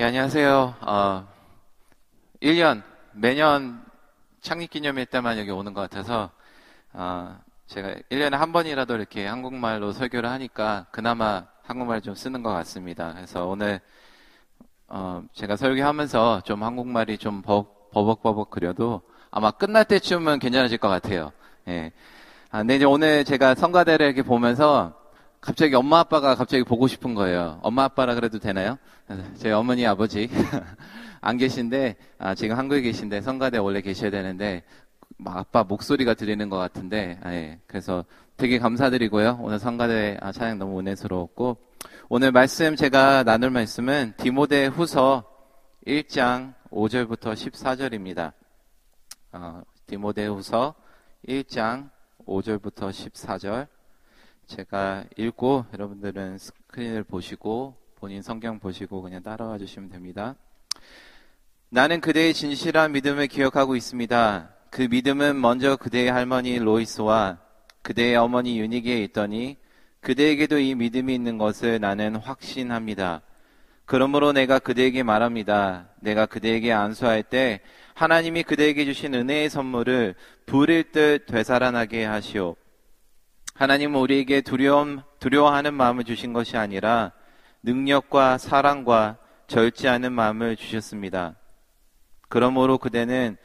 예, 안녕하세요. 어, 1년, 매년 창립기념일 때만 여기 오는 것 같아서, 어, 제가 1년에 한 번이라도 이렇게 한국말로 설교를 하니까 그나마 한국말 좀 쓰는 것 같습니다. 그래서 오늘, 어, 제가 설교하면서 좀 한국말이 좀 버, 버벅버벅 그려도 아마 끝날 때쯤은 괜찮아질 것 같아요. 예. 아, 근데 이제 오늘 제가 성가대를 이렇게 보면서 갑자기 엄마 아빠가 갑자기 보고 싶은 거예요. 엄마 아빠라 그래도 되나요? 제 어머니 아버지 안 계신데 아, 지금 한국에 계신데 성가대 원래 계셔야 되는데 아빠 목소리가 들리는 것 같은데 아, 예. 그래서 되게 감사드리고요. 오늘 성가대 아, 찬양 너무 은혜스러웠고 오늘 말씀 제가 나눌 말씀은 디모데 후서 1장 5절부터 14절입니다. 어, 디모데 후서 1장 5절부터 14절 제가 읽고 여러분들은 스크린을 보시고 본인 성경 보시고 그냥 따라와 주시면 됩니다. 나는 그대의 진실한 믿음을 기억하고 있습니다. 그 믿음은 먼저 그대의 할머니 로이스와 그대의 어머니 유니기에 있더니 그대에게도 이 믿음이 있는 것을 나는 확신합니다. 그러므로 내가 그대에게 말합니다. 내가 그대에게 안수할 때 하나님이 그대에게 주신 은혜의 선물을 부릴 듯 되살아나게 하시오. 하나님은 우리에게 두려움, 두려워하는 마음을 주신 것이 아니라 능력과 사랑과 않은 마음을 주셨습니다. 그러므로 그대는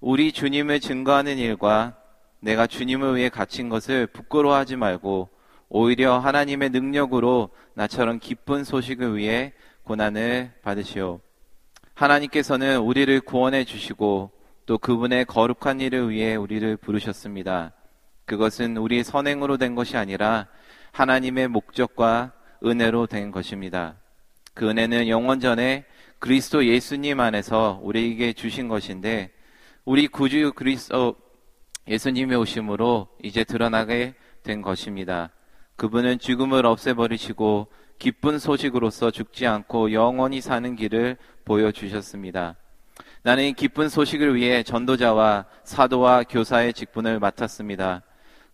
우리 주님을 증거하는 일과 내가 주님을 위해 갇힌 것을 부끄러워하지 말고 오히려 하나님의 능력으로 나처럼 기쁜 소식을 위해 고난을 받으시오. 하나님께서는 우리를 구원해 주시고 또 그분의 거룩한 일을 위해 우리를 부르셨습니다. 그것은 우리 선행으로 된 것이 아니라 하나님의 목적과 은혜로 된 것입니다. 그 은혜는 영원 전에 그리스도 예수님 안에서 우리에게 주신 것인데 우리 구주 그리스도 예수님의 오심으로 이제 드러나게 된 것입니다. 그분은 죽음을 없애버리시고 기쁜 소식으로서 죽지 않고 영원히 사는 길을 보여주셨습니다. 나는 이 기쁜 소식을 위해 전도자와 사도와 교사의 직분을 맡았습니다.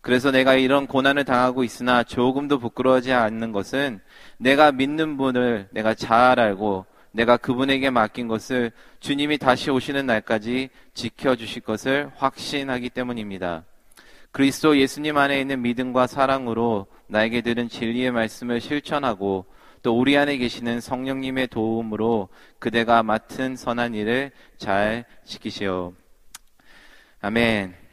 그래서 내가 이런 고난을 당하고 있으나 조금도 부끄러워하지 않는 것은 내가 믿는 분을 내가 잘 알고 내가 그분에게 맡긴 것을 주님이 다시 오시는 날까지 지켜주실 것을 확신하기 때문입니다. 그리스도 예수님 안에 있는 믿음과 사랑으로 나에게 들은 진리의 말씀을 실천하고 또 우리 안에 계시는 성령님의 도움으로 그대가 맡은 선한 일을 잘 지키시오. 아멘.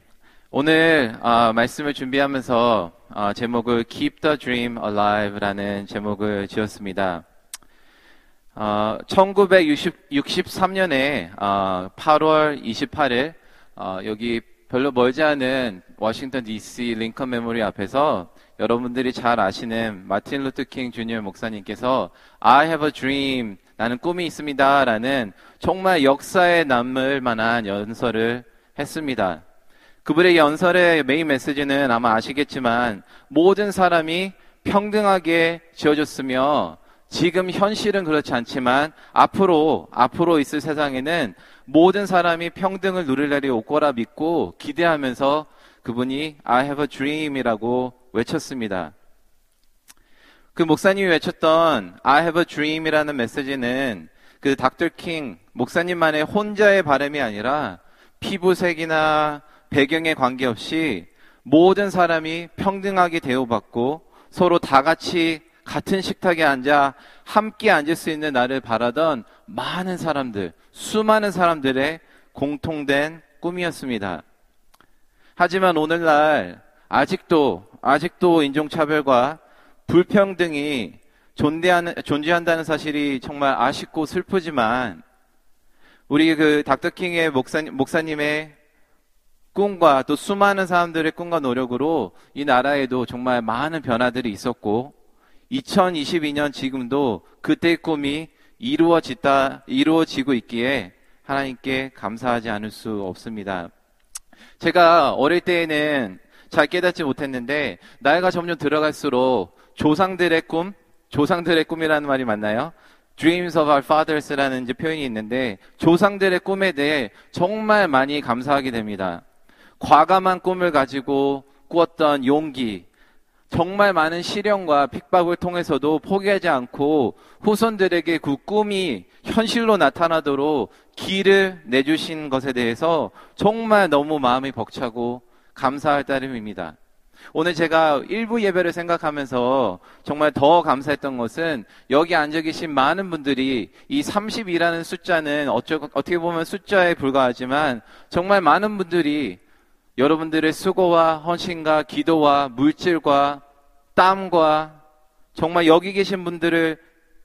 오늘 어, 말씀을 준비하면서 어, 제목을 Keep the Dream Alive라는 제목을 지었습니다. 어, 1963년에 8월 28일 여기 별로 멀지 않은 워싱턴 D.C. 링컨 Memorial 앞에서 여러분들이 잘 아시는 마틴 루터 킹 주니어 목사님께서 I have a dream 나는 꿈이 있습니다라는 정말 역사에 남을 만한 연설을 했습니다. 그분의 연설의 메인 메시지는 아마 아시겠지만 모든 사람이 평등하게 지어졌으며 지금 현실은 그렇지 않지만 앞으로 앞으로 있을 세상에는 모든 사람이 평등을 누릴 날이 올 거라 믿고 기대하면서 그분이 I have a dream이라고 외쳤습니다. 그 목사님이 외쳤던 I have a dream이라는 메시지는 그 닥터 킹 목사님만의 혼자의 바람이 아니라 피부색이나 배경에 관계없이 모든 사람이 평등하게 대우받고 서로 다 같이 같은 식탁에 앉아 함께 앉을 수 있는 나를 바라던 많은 사람들, 수많은 사람들의 공통된 꿈이었습니다. 하지만 오늘날 아직도, 아직도 인종차별과 불평등이 존재하는, 존재한다는 사실이 정말 아쉽고 슬프지만 우리 그 닥터킹의 목사님, 목사님의 꿈과 또 수많은 사람들의 꿈과 노력으로 이 나라에도 정말 많은 변화들이 있었고 2022년 지금도 그때의 꿈이 이루어지다 이루어지고 있기에 하나님께 감사하지 않을 수 없습니다. 제가 어릴 때에는 잘 깨닫지 못했는데 나이가 점점 들어갈수록 조상들의 꿈, 조상들의 꿈이라는 말이 맞나요? Dreams of our fathers라는 표현이 있는데 조상들의 꿈에 대해 정말 많이 감사하게 됩니다. 과감한 꿈을 가지고 꾸었던 용기, 정말 많은 시련과 핍박을 통해서도 포기하지 않고 후손들에게 그 꿈이 현실로 나타나도록 길을 내주신 것에 대해서 정말 너무 마음이 벅차고 감사할 따름입니다. 오늘 제가 일부 예배를 생각하면서 정말 더 감사했던 것은 여기 앉아 계신 많은 분들이 이 30이라는 숫자는 어쩌, 어떻게 보면 숫자에 불과하지만 정말 많은 분들이 여러분들의 수고와 헌신과 기도와 물질과 땀과 정말 여기 계신 분들을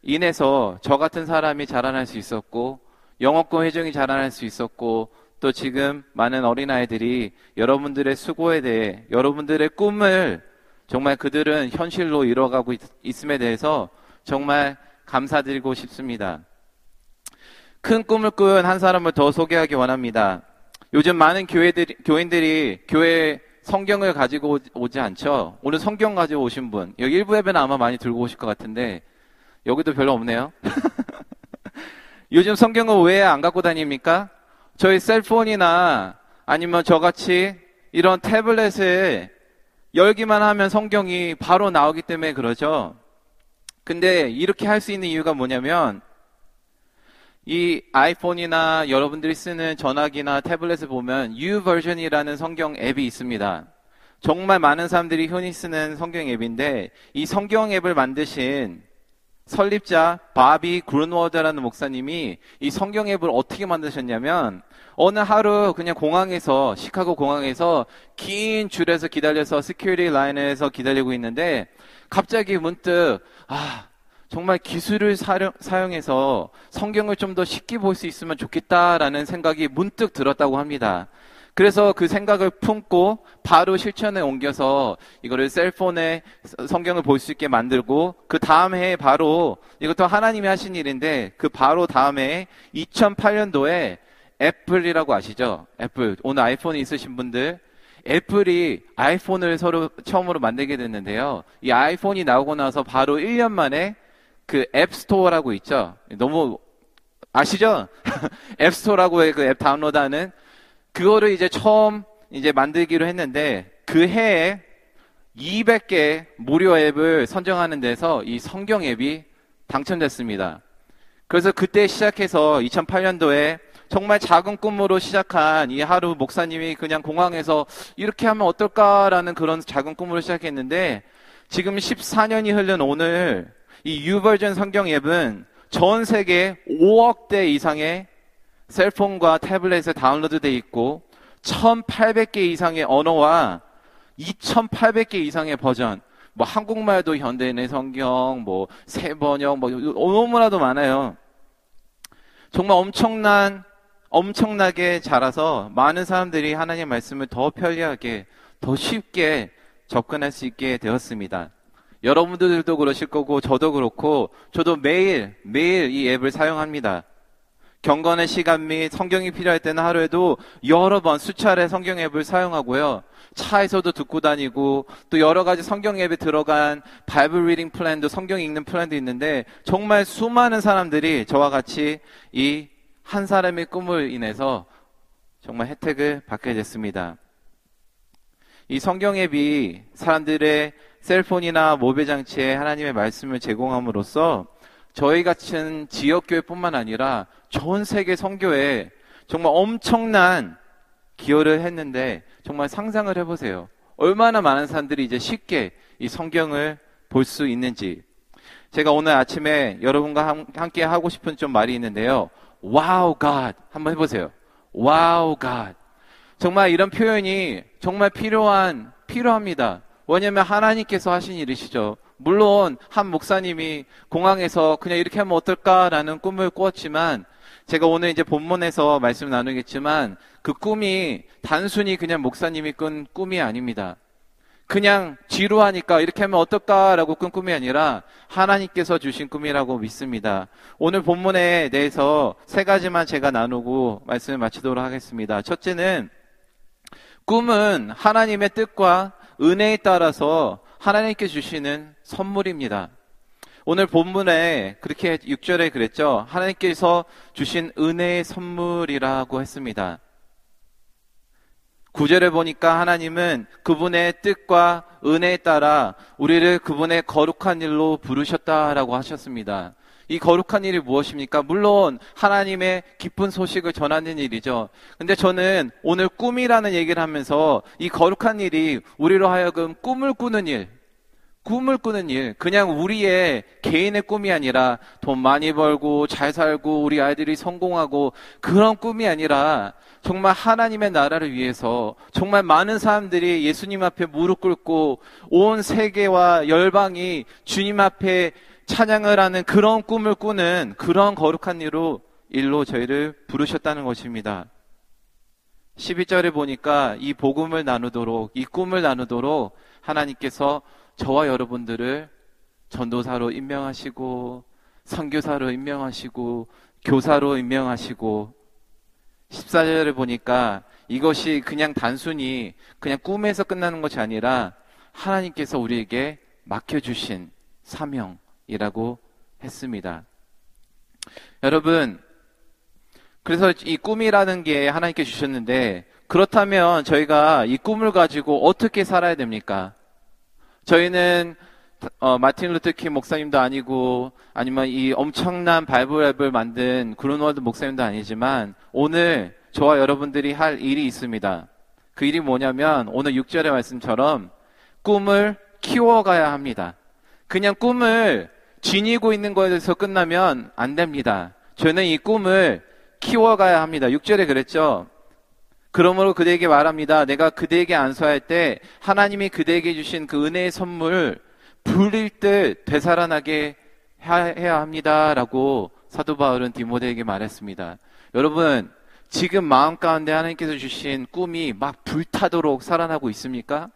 인해서 저 같은 사람이 자라날 수 있었고 영어권 회정이 자라날 수 있었고 또 지금 많은 어린아이들이 여러분들의 수고에 대해 여러분들의 꿈을 정말 그들은 현실로 이뤄가고 있, 있음에 대해서 정말 감사드리고 싶습니다. 큰 꿈을 꾼 한 사람을 더 소개하기 원합니다. 요즘 많은 교회들이, 교인들이 교회 성경을 가지고 오지 않죠? 오늘 성경 가지고 오신 분, 여기 일부 예배는 아마 많이 들고 오실 것 같은데, 여기도 별로 없네요. 요즘 성경을 왜 안 갖고 다닙니까? 저희 셀폰이나 아니면 저같이 이런 태블릿에 열기만 하면 성경이 바로 나오기 때문에 그러죠. 근데 이렇게 할 수 있는 이유가 뭐냐면 이 아이폰이나 여러분들이 쓰는 전화기나 태블릿을 보면 YouVersion이라는 성경 앱이 있습니다. 정말 많은 사람들이 흔히 쓰는 성경 앱인데 이 성경 앱을 만드신 설립자 바비 그룬월드라는 목사님이 이 성경 앱을 어떻게 만드셨냐면 어느 하루 그냥 공항에서 시카고 공항에서 긴 줄에서 기다려서 security line에서 기다리고 있는데 갑자기 문득 아 정말 기술을 사용, 해서 성경을 좀 더 쉽게 볼 수 있으면 좋겠다라는 생각이 문득 들었다고 합니다. 그래서 그 생각을 품고 바로 실천에 옮겨서 이거를 셀폰에 성경을 볼 수 있게 만들고 그 다음 해에 바로 이것도 하나님이 하신 일인데 그 바로 다음에 2008년도에 애플이라고 아시죠? 애플. 오늘 아이폰 있으신 분들 애플이 아이폰을 서로 처음으로 만들게 됐는데요. 이 아이폰이 나오고 나서 바로 1년 만에 그 앱스토어라고 있죠. 너무 아시죠? 앱스토어라고 그 앱 다운로드하는 그거를 이제 처음 이제 만들기로 했는데 그 해에 200개 무료 앱을 선정하는 데서 이 성경 앱이 당첨됐습니다. 그래서 그때 시작해서 2008년도에 정말 작은 꿈으로 시작한 이 하루 목사님이 그냥 공항에서 이렇게 하면 어떨까라는 그런 작은 꿈으로 시작했는데 지금 14년이 흐른 오늘 이 유버전 성경 앱은 전 세계 5억 대 이상의 셀폰과 태블릿에 다운로드돼 있고 1,800개 이상의 언어와 2,800개 이상의 버전, 뭐 한국말도 현대인의 성경, 뭐 세번역, 뭐 너무나도 많아요. 정말 엄청난 엄청나게 자라서 많은 사람들이 하나님 말씀을 더 편리하게, 더 쉽게 접근할 수 있게 되었습니다. 여러분들도 그러실 거고, 저도 그렇고, 저도 매일, 매일 이 앱을 사용합니다. 경건의 시간 및 성경이 필요할 때는 하루에도 여러 번 수차례 성경 앱을 사용하고요. 차에서도 듣고 다니고 또 여러 가지 성경 앱에 들어간 Bible reading plan도 성경 읽는 플랜도 있는데 정말 수많은 사람들이 저와 같이 이 한 사람의 꿈을 인해서 정말 혜택을 받게 됐습니다. 이 성경 앱이 사람들의 셀폰이나 모빌 장치에 하나님의 말씀을 제공함으로써 저희 같은 지역 교회뿐만 아니라 전 세계 성교에 정말 엄청난 기여를 했는데 정말 상상을 해보세요. 얼마나 많은 사람들이 이제 쉽게 이 성경을 볼 수 있는지. 제가 오늘 아침에 여러분과 함께 하고 싶은 좀 말이 있는데요. Wow God 한번 해보세요. Wow God 정말 이런 표현이 정말 필요한 필요합니다. 왜냐하면 하나님께서 하신 일이시죠. 물론 한 목사님이 공항에서 그냥 이렇게 하면 어떨까라는 꿈을 꾸었지만 제가 오늘 이제 본문에서 말씀 나누겠지만 그 꿈이 단순히 그냥 목사님이 꾼 꿈이 아닙니다. 그냥 지루하니까 이렇게 하면 어떨까라고 꾼 꿈이 아니라 하나님께서 주신 꿈이라고 믿습니다. 오늘 본문에 대해서 세 가지만 제가 나누고 말씀을 마치도록 하겠습니다. 첫째는 꿈은 하나님의 뜻과 은혜에 따라서 하나님께 주시는 선물입니다. 오늘 본문에 그렇게 6절에 그랬죠. 하나님께서 주신 은혜의 선물이라고 했습니다. 구절에 보니까 하나님은 그분의 뜻과 은혜에 따라 우리를 그분의 거룩한 일로 부르셨다라고 하셨습니다. 이 거룩한 일이 무엇입니까? 물론 하나님의 기쁜 소식을 전하는 일이죠. 근데 저는 오늘 꿈이라는 얘기를 하면서 이 거룩한 일이 우리로 하여금 꿈을 꾸는 일, 꿈을 꾸는 일, 그냥 우리의 개인의 꿈이 아니라 돈 많이 벌고 잘 살고 우리 아이들이 성공하고 그런 꿈이 아니라 정말 하나님의 나라를 위해서 정말 많은 사람들이 예수님 앞에 무릎 꿇고 온 세계와 열방이 주님 앞에 찬양을 하는 그런 꿈을 꾸는 그런 거룩한 일로, 일로 저희를 부르셨다는 것입니다. 12절에 보니까 이 복음을 나누도록, 이 꿈을 나누도록 하나님께서 저와 여러분들을 전도사로 임명하시고, 선교사로 임명하시고, 교사로 임명하시고, 14절에 보니까 이것이 그냥 단순히 그냥 꿈에서 끝나는 것이 아니라 하나님께서 우리에게 맡겨주신 사명, 이라고 했습니다. 여러분, 그래서 이 꿈이라는 게 하나님께 주셨는데, 그렇다면 저희가 이 꿈을 가지고 어떻게 살아야 됩니까? 저희는 어, 마틴 루터킹 목사님도 아니고 아니면 이 엄청난 앱을 만든 그룬월드 목사님도 아니지만 오늘 저와 여러분들이 할 일이 있습니다. 그 일이 뭐냐면 오늘 6절의 말씀처럼 꿈을 키워가야 합니다. 그냥 꿈을 지니고 있는 것에 대해서 끝나면 안 됩니다. 저는 이 꿈을 키워가야 합니다. 6절에 그랬죠. 그러므로 그대에게 말합니다. 내가 그대에게 안수할 때 하나님이 그대에게 주신 그 은혜의 선물 불릴 듯 되살아나게 해야 합니다. 라고 사도 바울은 디모데에게 말했습니다. 여러분, 지금 마음 가운데 하나님께서 주신 꿈이 막 불타도록 살아나고 있습니까?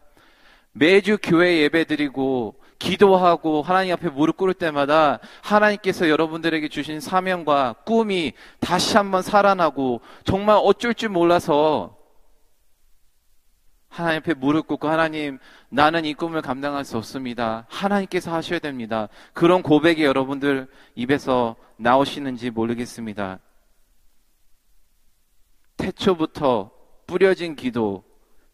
매주 교회 예배 드리고 기도하고 하나님 앞에 무릎 꿇을 때마다 하나님께서 여러분들에게 주신 사명과 꿈이 다시 한번 살아나고 정말 어쩔 줄 몰라서 하나님 앞에 무릎 꿇고 하나님 나는 이 꿈을 감당할 수 없습니다. 하나님께서 하셔야 됩니다. 그런 고백이 여러분들 입에서 나오시는지 모르겠습니다. 태초부터 뿌려진 기도,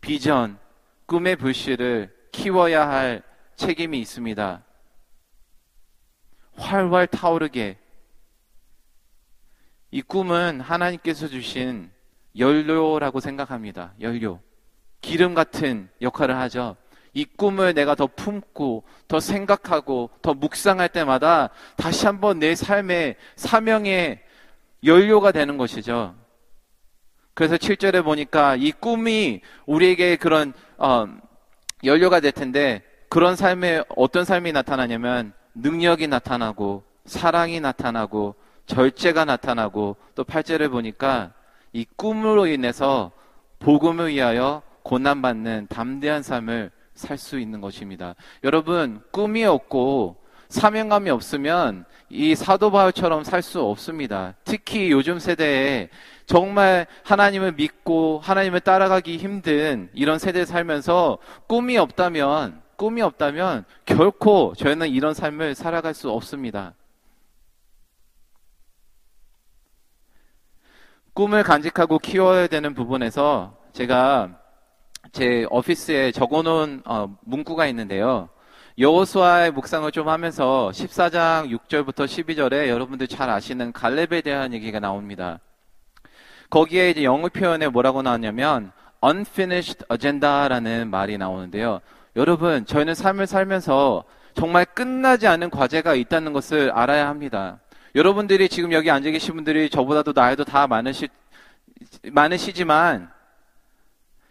비전, 꿈의 불씨를 키워야 할 책임이 있습니다. 활활 타오르게 이 꿈은 하나님께서 주신 연료라고 생각합니다. 연료. 기름 같은 역할을 하죠. 이 꿈을 내가 더 품고 더 생각하고 더 묵상할 때마다 다시 한번 내 삶의 사명의 연료가 되는 것이죠. 그래서 7절에 보니까 이 꿈이 우리에게 그런 어, 연료가 될 텐데 그런 삶에 어떤 삶이 나타나냐면 능력이 나타나고 사랑이 나타나고 절제가 나타나고 또 8절을 보니까 이 꿈으로 인해서 복음을 위하여 고난받는 담대한 삶을 살 수 있는 것입니다. 여러분, 꿈이 없고 사명감이 없으면 이 사도 바울처럼 살 수 없습니다. 특히 요즘 세대에 정말 하나님을 믿고 하나님을 따라가기 힘든 이런 세대에 살면서 꿈이 없다면 꿈이 없다면 결코 저희는 이런 삶을 살아갈 수 없습니다. 꿈을 간직하고 키워야 되는 부분에서 제가 제 오피스에 적어놓은 어, 문구가 있는데요. 여호수아의 묵상을 좀 하면서 14장 6절부터 12절에 여러분들 잘 아시는 갈렙에 대한 얘기가 나옵니다. 거기에 이제 영어 표현에 뭐라고 나왔냐면 unfinished agenda라는 말이 나오는데요. 여러분, 저희는 삶을 살면서 정말 끝나지 않은 과제가 있다는 것을 알아야 합니다. 여러분들이 지금 여기 앉아 계신 분들이 저보다도 나이도 다 많으시, 많으시지만,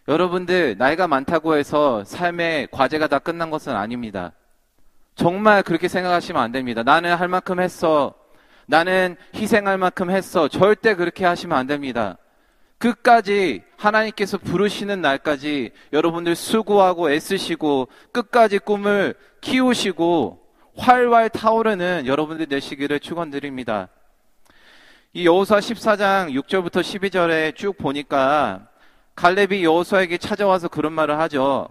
여러분들 나이가 많다고 해서 삶의 과제가 다 끝난 것은 아닙니다. 정말 그렇게 생각하시면 안 됩니다. 나는 할 만큼 했어. 나는 희생할 만큼 했어. 절대 그렇게 하시면 안 됩니다. 끝까지 하나님께서 부르시는 날까지 여러분들 수고하고 애쓰시고 끝까지 꿈을 키우시고 활활 타오르는 여러분들 되시기를 축원드립니다. 이 여호수아 14장 6절부터 12절에 쭉 보니까 갈렙이 여호수아에게 찾아와서 그런 말을 하죠.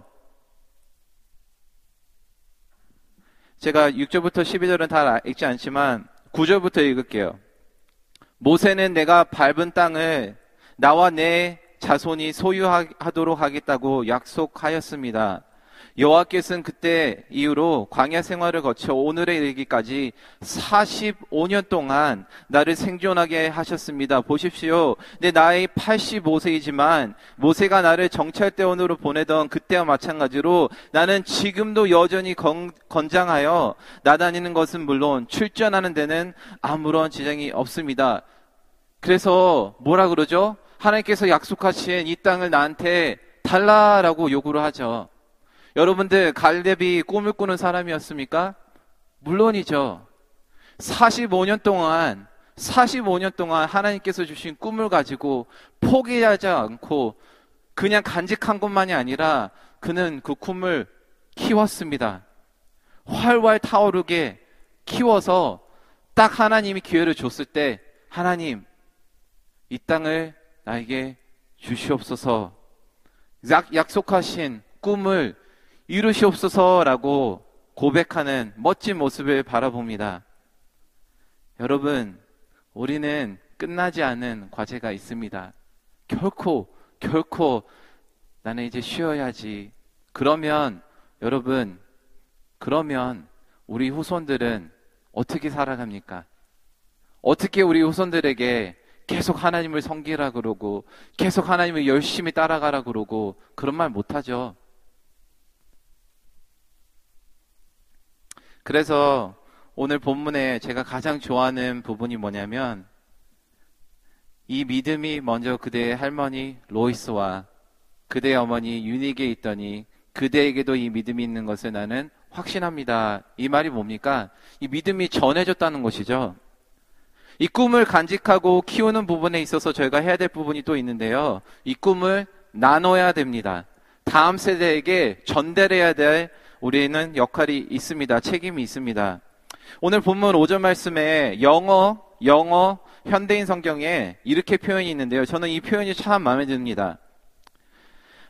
제가 6절부터 12절은 다 읽지 않지만 9절부터 읽을게요. 모세는 내가 밟은 땅을 나와 내 자손이 소유하도록 하겠다고 약속하였습니다. 여호와께서는 그때 이후로 광야 생활을 거쳐 오늘에 이르기까지 45년 동안 나를 생존하게 하셨습니다. 보십시오. 내 나이 85세이지만 모세가 나를 정찰대원으로 보내던 그때와 마찬가지로 나는 지금도 여전히 건, 건장하여 나다니는 것은 물론 출전하는 데는 아무런 지장이 없습니다. 그래서 뭐라 그러죠? 하나님께서 약속하신 이 땅을 나한테 달라라고 요구를 하죠. 여러분들 갈렙이 꿈을 꾸는 사람이었습니까? 물론이죠. 45년 동안 45년 동안 하나님께서 주신 꿈을 가지고 포기하지 않고 그냥 간직한 것만이 아니라 그는 그 꿈을 키웠습니다. 활활 타오르게 키워서 딱 하나님이 기회를 줬을 때 하나님 이 땅을 나에게 주시옵소서 약속하신 꿈을 이루시옵소서라고 고백하는 멋진 모습을 바라봅니다. 여러분, 우리는 끝나지 않은 과제가 있습니다. 결코, 결코 나는 이제 쉬어야지. 그러면, 여러분, 그러면 우리 후손들은 어떻게 살아갑니까? 어떻게 우리 후손들에게 계속 하나님을 섬기라 그러고, 계속 하나님을 열심히 따라가라 그러고, 그런 말 못하죠. 그래서 오늘 본문에 제가 가장 좋아하는 부분이 뭐냐면 이 믿음이 먼저 그대의 할머니 로이스와 그대의 어머니 유닉에 있더니 그대에게도 이 믿음이 있는 것을 나는 확신합니다. 이 말이 뭡니까? 이 믿음이 전해졌다는 것이죠. 이 꿈을 간직하고 키우는 부분에 있어서 저희가 해야 될 부분이 또 있는데요. 이 꿈을 나눠야 됩니다. 다음 세대에게 전달해야 될 우리는 역할이 있습니다. 책임이 있습니다. 오늘 본문 5절 말씀에 영어, 영어, 현대인 성경에 이렇게 표현이 있는데요. 저는 이 표현이 참 마음에 듭니다.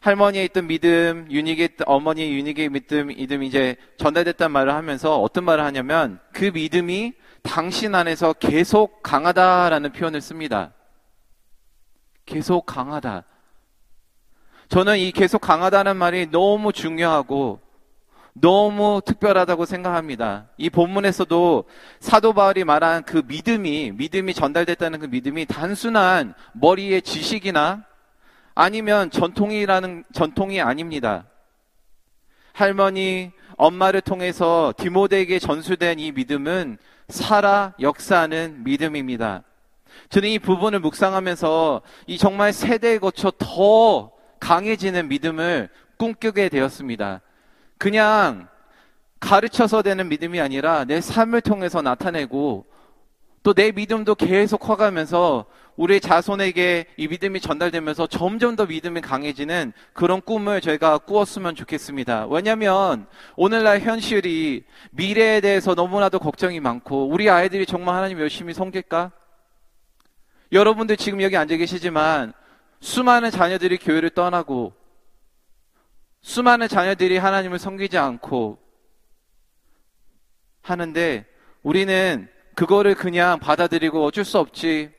할머니의 있던 믿음, 유닉의 어머니 유닉의 믿음, 믿음 이제 전달됐단 말을 하면서 어떤 말을 하냐면 그 믿음이 당신 안에서 계속 강하다라는 표현을 씁니다. 계속 강하다. 저는 이 계속 강하다는 말이 너무 중요하고 너무 특별하다고 생각합니다. 이 본문에서도 사도 바울이 말한 그 믿음이, 믿음이 전달됐다는 그 믿음이 단순한 머리의 지식이나 아니면 전통이라는, 전통이 아닙니다. 할머니, 엄마를 통해서 디모데에게 전수된 이 믿음은 살아 역사하는 믿음입니다. 저는 이 부분을 묵상하면서 이 정말 세대에 거쳐 더 강해지는 믿음을 꿈꾸게 되었습니다. 그냥 가르쳐서 되는 믿음이 아니라 내 삶을 통해서 나타내고 또 내 믿음도 계속 커가면서 우리 자손에게 이 믿음이 전달되면서 점점 더 믿음이 강해지는 그런 꿈을 저희가 꾸었으면 좋겠습니다. 왜냐하면 오늘날 현실이 미래에 대해서 너무나도 걱정이 많고 우리 아이들이 정말 하나님 열심히 섬길까? 여러분들 지금 여기 앉아 계시지만 수많은 자녀들이 교회를 떠나고 수많은 자녀들이 하나님을 섬기지 않고 하는데 우리는 그거를 그냥 받아들이고 어쩔 수 없지.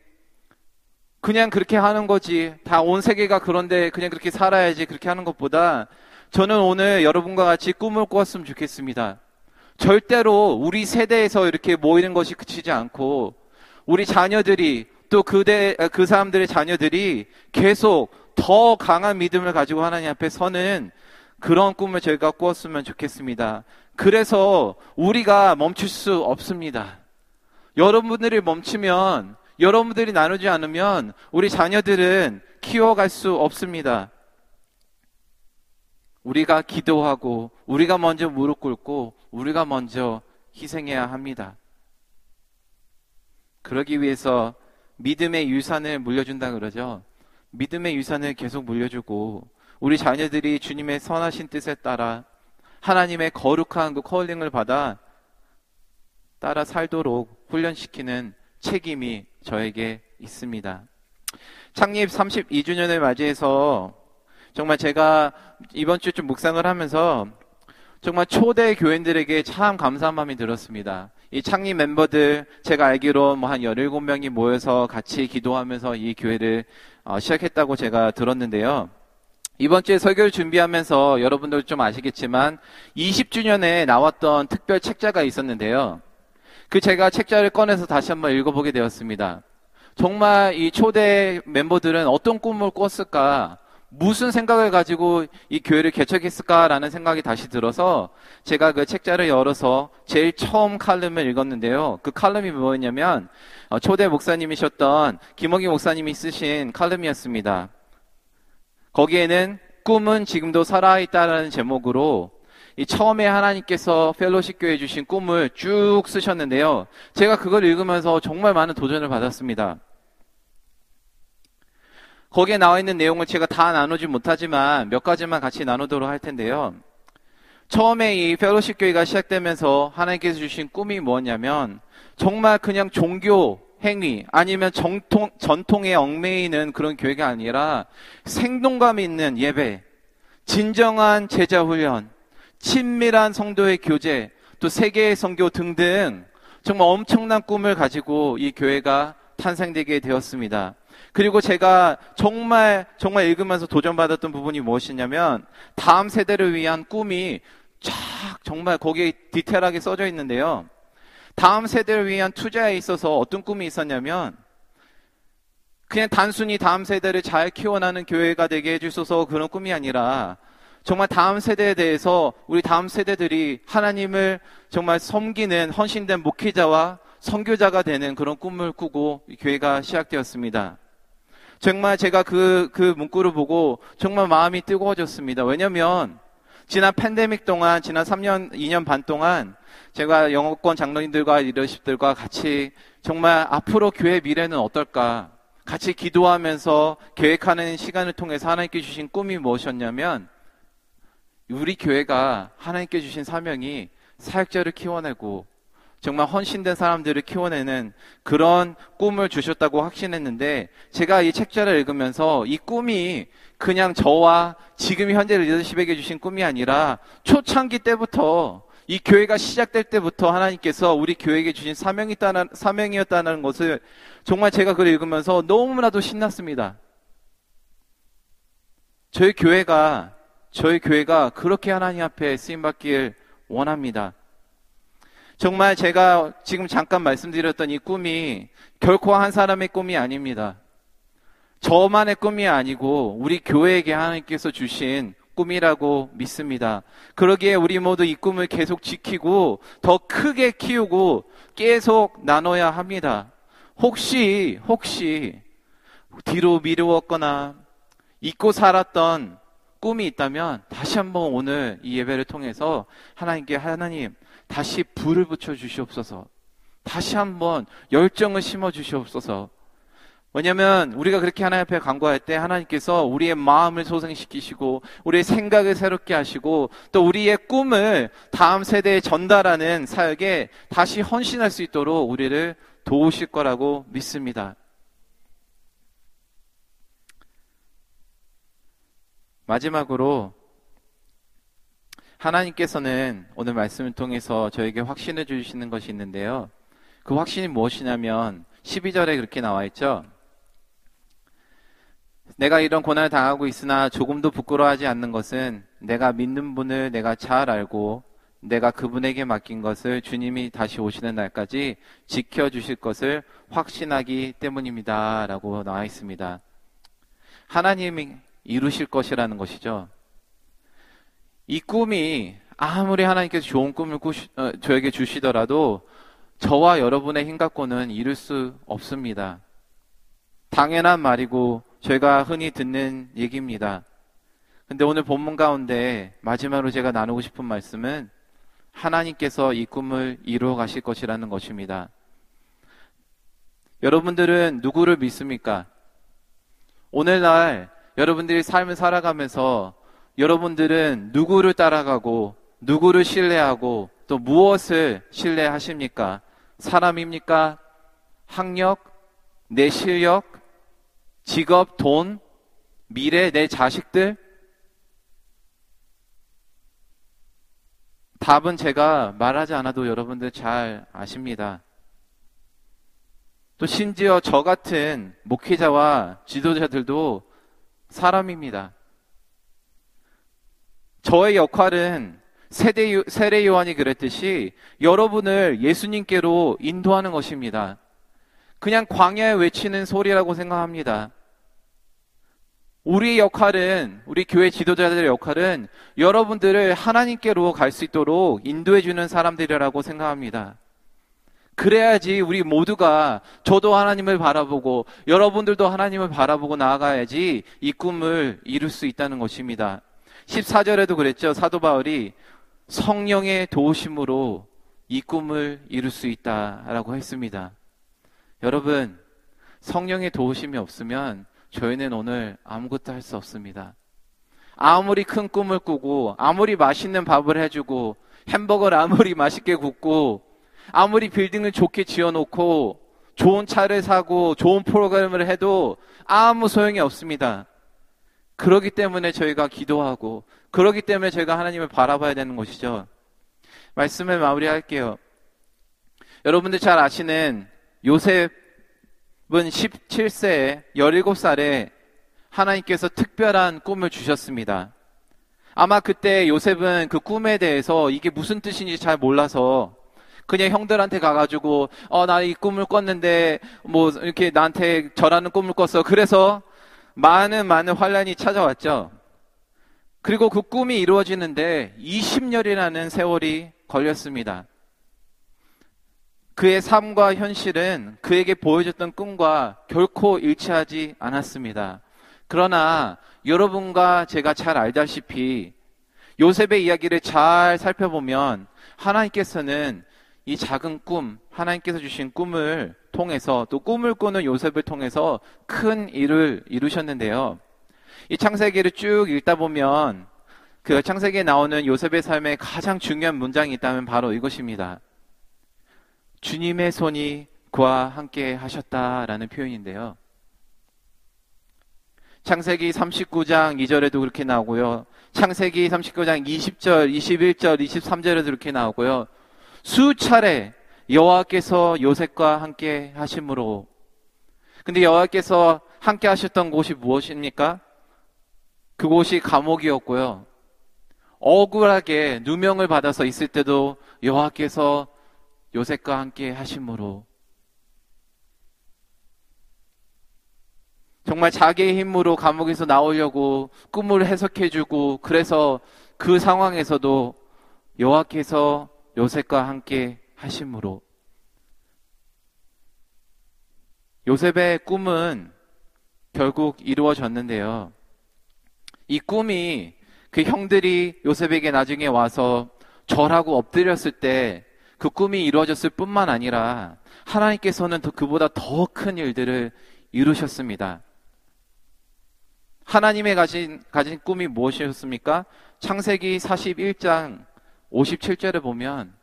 그냥 그렇게 하는 거지. 다 온 세계가 그런데 그냥 그렇게 살아야지. 그렇게 하는 것보다 저는 오늘 여러분과 같이 꿈을 꾸었으면 좋겠습니다. 절대로 우리 세대에서 이렇게 모이는 것이 그치지 않고 우리 자녀들이 또 그대, 그 사람들의 자녀들이 계속 더 강한 믿음을 가지고 하나님 앞에 서는 그런 꿈을 저희가 꾸었으면 좋겠습니다. 그래서 우리가 멈출 수 없습니다. 여러분들이 멈추면, 여러분들이 나누지 않으면 우리 자녀들은 키워갈 수 없습니다. 우리가 기도하고, 우리가 먼저 무릎 꿇고, 우리가 먼저 희생해야 합니다. 그러기 위해서 믿음의 유산을 물려준다 그러죠. 믿음의 유산을 계속 물려주고, 우리 자녀들이 주님의 선하신 뜻에 따라 하나님의 거룩한 그 컬링을 받아 따라 살도록 훈련시키는 책임이 저에게 있습니다. 창립 32주년을 맞이해서 정말 제가 이번 주좀 묵상을 하면서 정말 초대 교인들에게 참 감사한 마음이 들었습니다. 이 창립 멤버들 제가 알기로 뭐 한 17명이 모여서 같이 기도하면서 이 교회를 어, 시작했다고 제가 들었는데요. 이번 주에 설교를 준비하면서 여러분들 좀 아시겠지만 20주년에 나왔던 특별 책자가 있었는데요. 그 제가 책자를 꺼내서 다시 한번 읽어보게 되었습니다. 정말 이 초대 멤버들은 어떤 꿈을 꿨을까? 무슨 생각을 가지고 이 교회를 개척했을까라는 생각이 다시 들어서 제가 그 책자를 열어서 제일 처음 칼럼을 읽었는데요. 그 칼럼이 뭐였냐면 어, 초대 목사님이셨던 김홍기 목사님이 쓰신 칼럼이었습니다. 거기에는 꿈은 지금도 살아있다라는 제목으로 이 처음에 하나님께서 펠로십 교회 주신 꿈을 쭉 쓰셨는데요. 제가 그걸 읽으면서 정말 많은 도전을 받았습니다. 거기에 나와 있는 내용을 제가 다 나누지 못하지만 몇 가지만 같이 나누도록 할 텐데요. 처음에 이 펠로십 교회가 시작되면서 하나님께서 주신 꿈이 뭐였냐면 정말 그냥 종교 행위 아니면 정통, 전통에 얽매이는 그런 교회가 아니라 생동감 있는 예배, 진정한 제자 훈련, 친밀한 성도의 교제, 또 세계의 성교 등등 정말 엄청난 꿈을 가지고 이 교회가 탄생되게 되었습니다. 그리고 제가 정말 정말 읽으면서 도전받았던 부분이 무엇이냐면 다음 세대를 위한 꿈이 쫙 정말 거기에 디테일하게 써져 있는데요. 다음 세대를 위한 투자에 있어서 어떤 꿈이 있었냐면 그냥 단순히 다음 세대를 잘 키워나는 교회가 되게 해주셔서 그런 꿈이 아니라 정말 다음 세대에 대해서 우리 다음 세대들이 하나님을 정말 섬기는 헌신된 목회자와 선교자가 되는 그런 꿈을 꾸고 교회가 시작되었습니다. 정말 제가 그, 그 문구를 보고 정말 마음이 뜨거워졌습니다. 왜냐면 지난 팬데믹 동안, 지난 3년, 2년 반 동안 제가 영어권 장로님들과 리더십들과 같이 정말 앞으로 교회 미래는 어떨까 같이 기도하면서 계획하는 시간을 통해서 하나님께 주신 꿈이 무엇이었냐면 우리 교회가 하나님께 주신 사명이 사역자를 키워내고 정말 헌신된 사람들을 키워내는 그런 꿈을 주셨다고 확신했는데 제가 이 책자를 읽으면서 이 꿈이 그냥 저와 지금 현재 리더십에게 주신 꿈이 아니라 초창기 때부터 이 교회가 시작될 때부터 하나님께서 우리 교회에게 주신 사명이 있다는, 사명이었다는 것을 정말 제가 그걸 읽으면서 너무나도 신났습니다. 저희 교회가 저희 교회가 그렇게 하나님 앞에 쓰임 받길 원합니다. 정말 제가 지금 잠깐 말씀드렸던 이 꿈이 결코 한 사람의 꿈이 아닙니다. 저만의 꿈이 아니고 우리 교회에게 하나님께서 주신 꿈이라고 믿습니다. 그러기에 우리 모두 이 꿈을 계속 지키고 더 크게 키우고 계속 나눠야 합니다. 혹시, 혹시 뒤로 미루었거나 잊고 살았던 꿈이 있다면 다시 한번 오늘 이 예배를 통해서 하나님께 하나님 다시 불을 붙여 주시옵소서. 다시 한번 열정을 심어 주시옵소서. 왜냐면 우리가 그렇게 하나님 앞에 간구할 때 하나님께서 우리의 마음을 소생시키시고 우리의 생각을 새롭게 하시고 또 우리의 꿈을 다음 세대에 전달하는 사역에 다시 헌신할 수 있도록 우리를 도우실 거라고 믿습니다. 마지막으로 하나님께서는 오늘 말씀을 통해서 저에게 확신을 주시는 것이 있는데요. 그 확신이 무엇이냐면 12절에 그렇게 나와 있죠. 내가 이런 고난을 당하고 있으나 조금도 부끄러워하지 않는 것은 내가 믿는 분을 내가 잘 알고 내가 그분에게 맡긴 것을 주님이 다시 오시는 날까지 지켜주실 것을 확신하기 때문입니다. 라고 나와 있습니다. 하나님이 이루실 것이라는 것이죠. 이 꿈이 아무리 하나님께서 좋은 꿈을 꾸시, 어, 저에게 주시더라도 저와 여러분의 힘 갖고는 이룰 수 없습니다. 당연한 말이고 저희가 흔히 듣는 얘기입니다. 근데 오늘 본문 가운데 마지막으로 제가 나누고 싶은 말씀은 하나님께서 이 꿈을 이루어 가실 것이라는 것입니다. 여러분들은 누구를 믿습니까? 오늘날 여러분들이 삶을 살아가면서 여러분들은 누구를 따라가고 누구를 신뢰하고 또 무엇을 신뢰하십니까? 사람입니까? 학력? 내 실력? 직업, 돈, 미래, 내 자식들? 답은 제가 말하지 않아도 여러분들 잘 아십니다. 또 심지어 저 같은 목회자와 지도자들도 사람입니다. 저의 역할은 세대, 세례 요한이 그랬듯이 여러분을 예수님께로 인도하는 것입니다. 그냥 광야에 외치는 소리라고 생각합니다. 우리의 역할은, 우리 교회 지도자들의 역할은 여러분들을 하나님께로 갈 수 있도록 인도해주는 사람들이라고 생각합니다. 그래야지 우리 모두가 저도 하나님을 바라보고 여러분들도 하나님을 바라보고 나아가야지 이 꿈을 이룰 수 있다는 것입니다. 14절에도 그랬죠. 사도 바울이 성령의 도우심으로 이 꿈을 이룰 수 있다라고 했습니다. 여러분, 성령의 도우심이 없으면 저희는 오늘 아무것도 할 수 없습니다. 아무리 큰 꿈을 꾸고, 아무리 맛있는 밥을 해주고, 햄버거를 아무리 맛있게 굽고, 아무리 빌딩을 좋게 지어놓고, 좋은 차를 사고, 좋은 프로그램을 해도 아무 소용이 없습니다. 그러기 때문에 저희가 기도하고, 그러기 때문에 저희가 하나님을 바라봐야 되는 것이죠. 말씀을 마무리할게요. 여러분들 잘 아시는 요셉은 17세에 17살에 하나님께서 특별한 꿈을 주셨습니다. 아마 그때 요셉은 그 꿈에 대해서 이게 무슨 뜻인지 잘 몰라서 그냥 형들한테 가가지고 어 나 이 꿈을 꿨는데 뭐 이렇게 나한테 저라는 꿈을 꿨어. 그래서 많은 많은 환란이 찾아왔죠. 그리고 그 꿈이 이루어지는데 20년이라는 세월이 걸렸습니다. 그의 삶과 현실은 그에게 보여줬던 꿈과 결코 일치하지 않았습니다. 그러나 여러분과 제가 잘 알다시피 요셉의 이야기를 잘 살펴보면 하나님께서는 이 작은 꿈, 하나님께서 주신 꿈을 통해서 또 꿈을 꾸는 요셉을 통해서 큰 일을 이루셨는데요. 이 창세기를 쭉 읽다 보면 그 창세기에 나오는 요셉의 삶에 가장 중요한 문장이 있다면 바로 이것입니다. 주님의 손이 그와 함께 하셨다라는 표현인데요. 창세기 39장 2절에도 그렇게 나오고요. 창세기 39장 20절, 21절, 23절에도 그렇게 나오고요. 수차례 여호와께서 요셉과 함께 하심으로 근데 여호와께서 함께 하셨던 곳이 무엇입니까? 그곳이 감옥이었고요. 억울하게 누명을 받아서 있을 때도 여호와께서 요셉과 함께 하심으로 정말 자기의 힘으로 감옥에서 나오려고 꿈을 해석해주고 그래서 그 상황에서도 여호와께서 요셉과 함께 하심으로 요셉의 꿈은 결국 이루어졌는데요. 이 꿈이 그 형들이 요셉에게 나중에 와서 절하고 엎드렸을 때 그 꿈이 이루어졌을 뿐만 아니라 하나님께서는 더 그보다 더 큰 일들을 이루셨습니다. 하나님의 가진, 가진 꿈이 무엇이었습니까? 창세기 41장 57절에 보면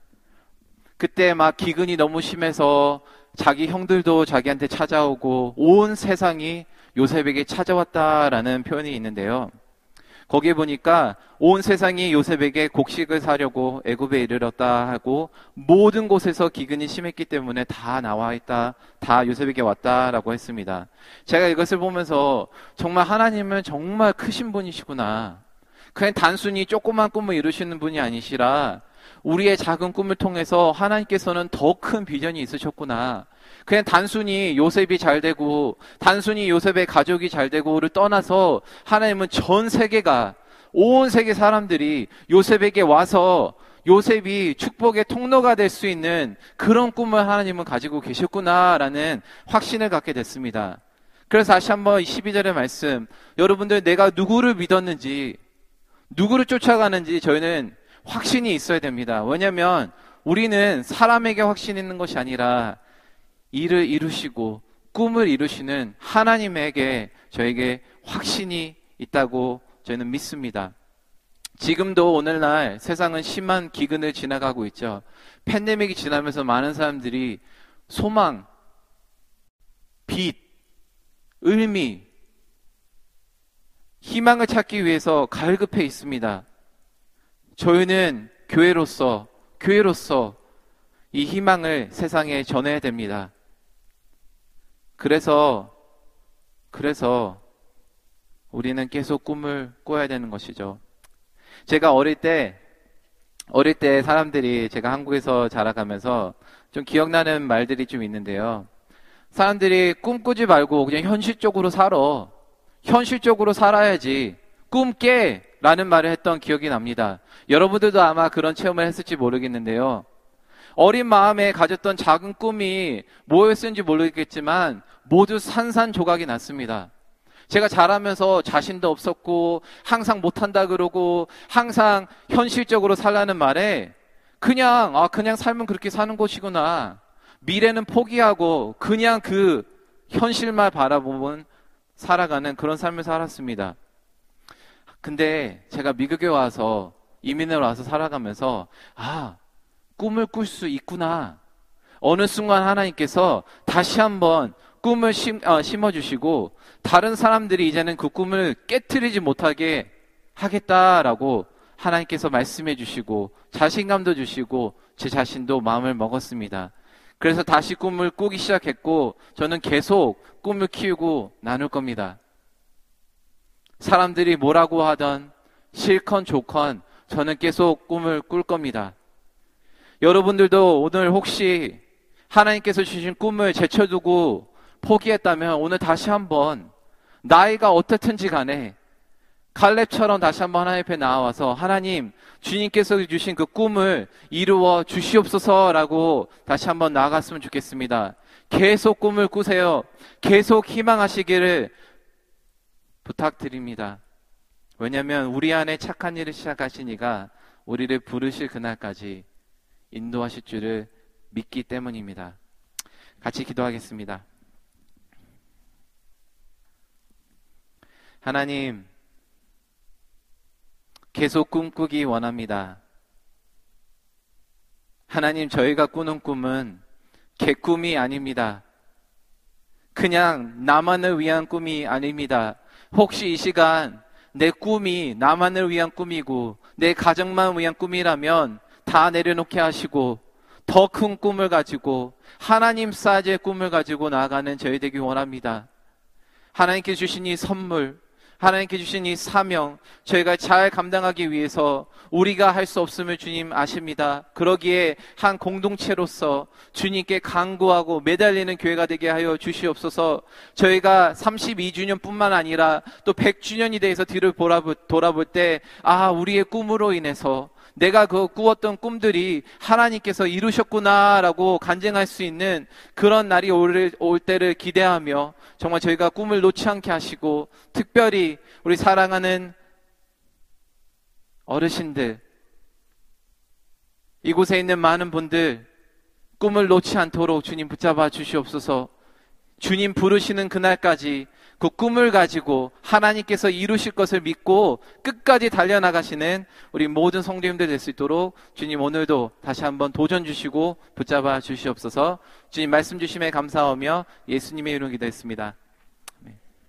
그때 막 기근이 너무 심해서 자기 형들도 자기한테 찾아오고 온 세상이 요셉에게 찾아왔다라는 표현이 있는데요. 거기에 보니까 온 세상이 요셉에게 곡식을 사려고 애굽에 이르렀다 하고 모든 곳에서 기근이 심했기 때문에 다 나와 있다, 다 요셉에게 왔다라고 했습니다. 제가 이것을 보면서 정말 하나님은 정말 크신 분이시구나. 그냥 단순히 조그만 꿈을 이루시는 분이 아니시라 우리의 작은 꿈을 통해서 하나님께서는 더 큰 비전이 있으셨구나. 그냥 단순히 요셉이 잘 되고 단순히 요셉의 가족이 잘 되고를 떠나서 하나님은 전 세계가 온 세계 사람들이 요셉에게 와서 요셉이 축복의 통로가 될 수 있는 그런 꿈을 하나님은 가지고 계셨구나라는 확신을 갖게 됐습니다. 그래서 다시 한번 12절의 말씀, 여러분들 내가 누구를 믿었는지, 누구를 쫓아가는지 저희는 확신이 있어야 됩니다. 왜냐하면 우리는 사람에게 확신 있는 것이 아니라 일을 이루시고 꿈을 이루시는 하나님에게 저에게 확신이 있다고 저는 믿습니다. 지금도 오늘날 세상은 심한 기근을 지나가고 있죠. 팬데믹이 지나면서 많은 사람들이 소망, 빛, 의미, 희망을 찾기 위해서 갈급해 있습니다. 저희는 교회로서, 교회로서 이 희망을 세상에 전해야 됩니다. 그래서, 그래서 우리는 계속 꿈을 꿔야 되는 것이죠. 제가 어릴 때, 어릴 때 사람들이 제가 한국에서 자라가면서 좀 기억나는 말들이 좀 있는데요. 사람들이 꿈꾸지 말고 그냥 현실적으로 살아. 현실적으로 살아야지. 꿈 깨! 라는 말을 했던 기억이 납니다. 여러분들도 아마 그런 체험을 했을지 모르겠는데요. 어린 마음에 가졌던 작은 꿈이 뭐였는지 모르겠지만 모두 산산조각이 났습니다. 제가 자라면서 자신도 없었고 항상 못한다 그러고 항상 현실적으로 살라는 말에 그냥 아 그냥 삶은 그렇게 사는 것이구나. 미래는 포기하고 그냥 그 현실만 바라보면 살아가는 그런 삶을 살았습니다. 근데 제가 미국에 와서 이민을 와서 살아가면서 아 꿈을 꿀 수 있구나. 어느 순간 하나님께서 다시 한번 꿈을 심, 어, 심어주시고 다른 사람들이 이제는 그 꿈을 깨뜨리지 못하게 하겠다라고 하나님께서 말씀해 주시고 자신감도 주시고 제 자신도 마음을 먹었습니다. 그래서 다시 꿈을 꾸기 시작했고 저는 계속 꿈을 키우고 나눌 겁니다. 사람들이 뭐라고 하던 실컨 좋건 저는 계속 꿈을 꿀 겁니다. 여러분들도 오늘 혹시 하나님께서 주신 꿈을 제쳐두고 포기했다면 오늘 다시 한번 나이가 어떻든지 간에 갈렙처럼 다시 한번 하나님 앞에 나와서 하나님 주님께서 주신 그 꿈을 이루어 주시옵소서라고 다시 한번 나아갔으면 좋겠습니다. 계속 꿈을 꾸세요. 계속 희망하시기를 부탁드립니다. 왜냐하면 우리 안에 착한 일을 시작하시니가 우리를 부르실 그날까지 인도하실 줄을 믿기 때문입니다. 같이 기도하겠습니다. 하나님, 계속 꿈꾸기 원합니다. 하나님, 저희가 꾸는 꿈은 개꿈이 아닙니다. 그냥 나만을 위한 꿈이 아닙니다. 혹시 이 시간 내 꿈이 나만을 위한 꿈이고 내 가정만 위한 꿈이라면 다 내려놓게 하시고 더 큰 꿈을 가지고 하나님 사이즈의 꿈을 가지고 나아가는 저희 되기 원합니다. 하나님께 주신 이 선물, 하나님께 주신 이 사명, 저희가 잘 감당하기 위해서 우리가 할 수 없음을 주님 아십니다. 그러기에 한 공동체로서 주님께 강구하고 매달리는 교회가 되게 하여 주시옵소서 저희가 32주년 뿐만 아니라 또 100주년이 돼서 뒤를 돌아볼 때, 아, 우리의 꿈으로 인해서 내가 그 꾸었던 꿈들이 하나님께서 이루셨구나라고 간증할 수 있는 그런 날이 올, 올 때를 기대하며 정말 저희가 꿈을 놓지 않게 하시고 특별히 우리 사랑하는 어르신들 이곳에 있는 많은 분들 꿈을 놓지 않도록 주님 붙잡아 주시옵소서. 주님 부르시는 그날까지 그 꿈을 가지고 하나님께서 이루실 것을 믿고 끝까지 달려나가시는 우리 모든 성도님들 될 수 있도록 주님 오늘도 다시 한번 도전 주시고 붙잡아 주시옵소서 주님 말씀 주심에 감사하며 예수님의 이름으로 기도했습니다.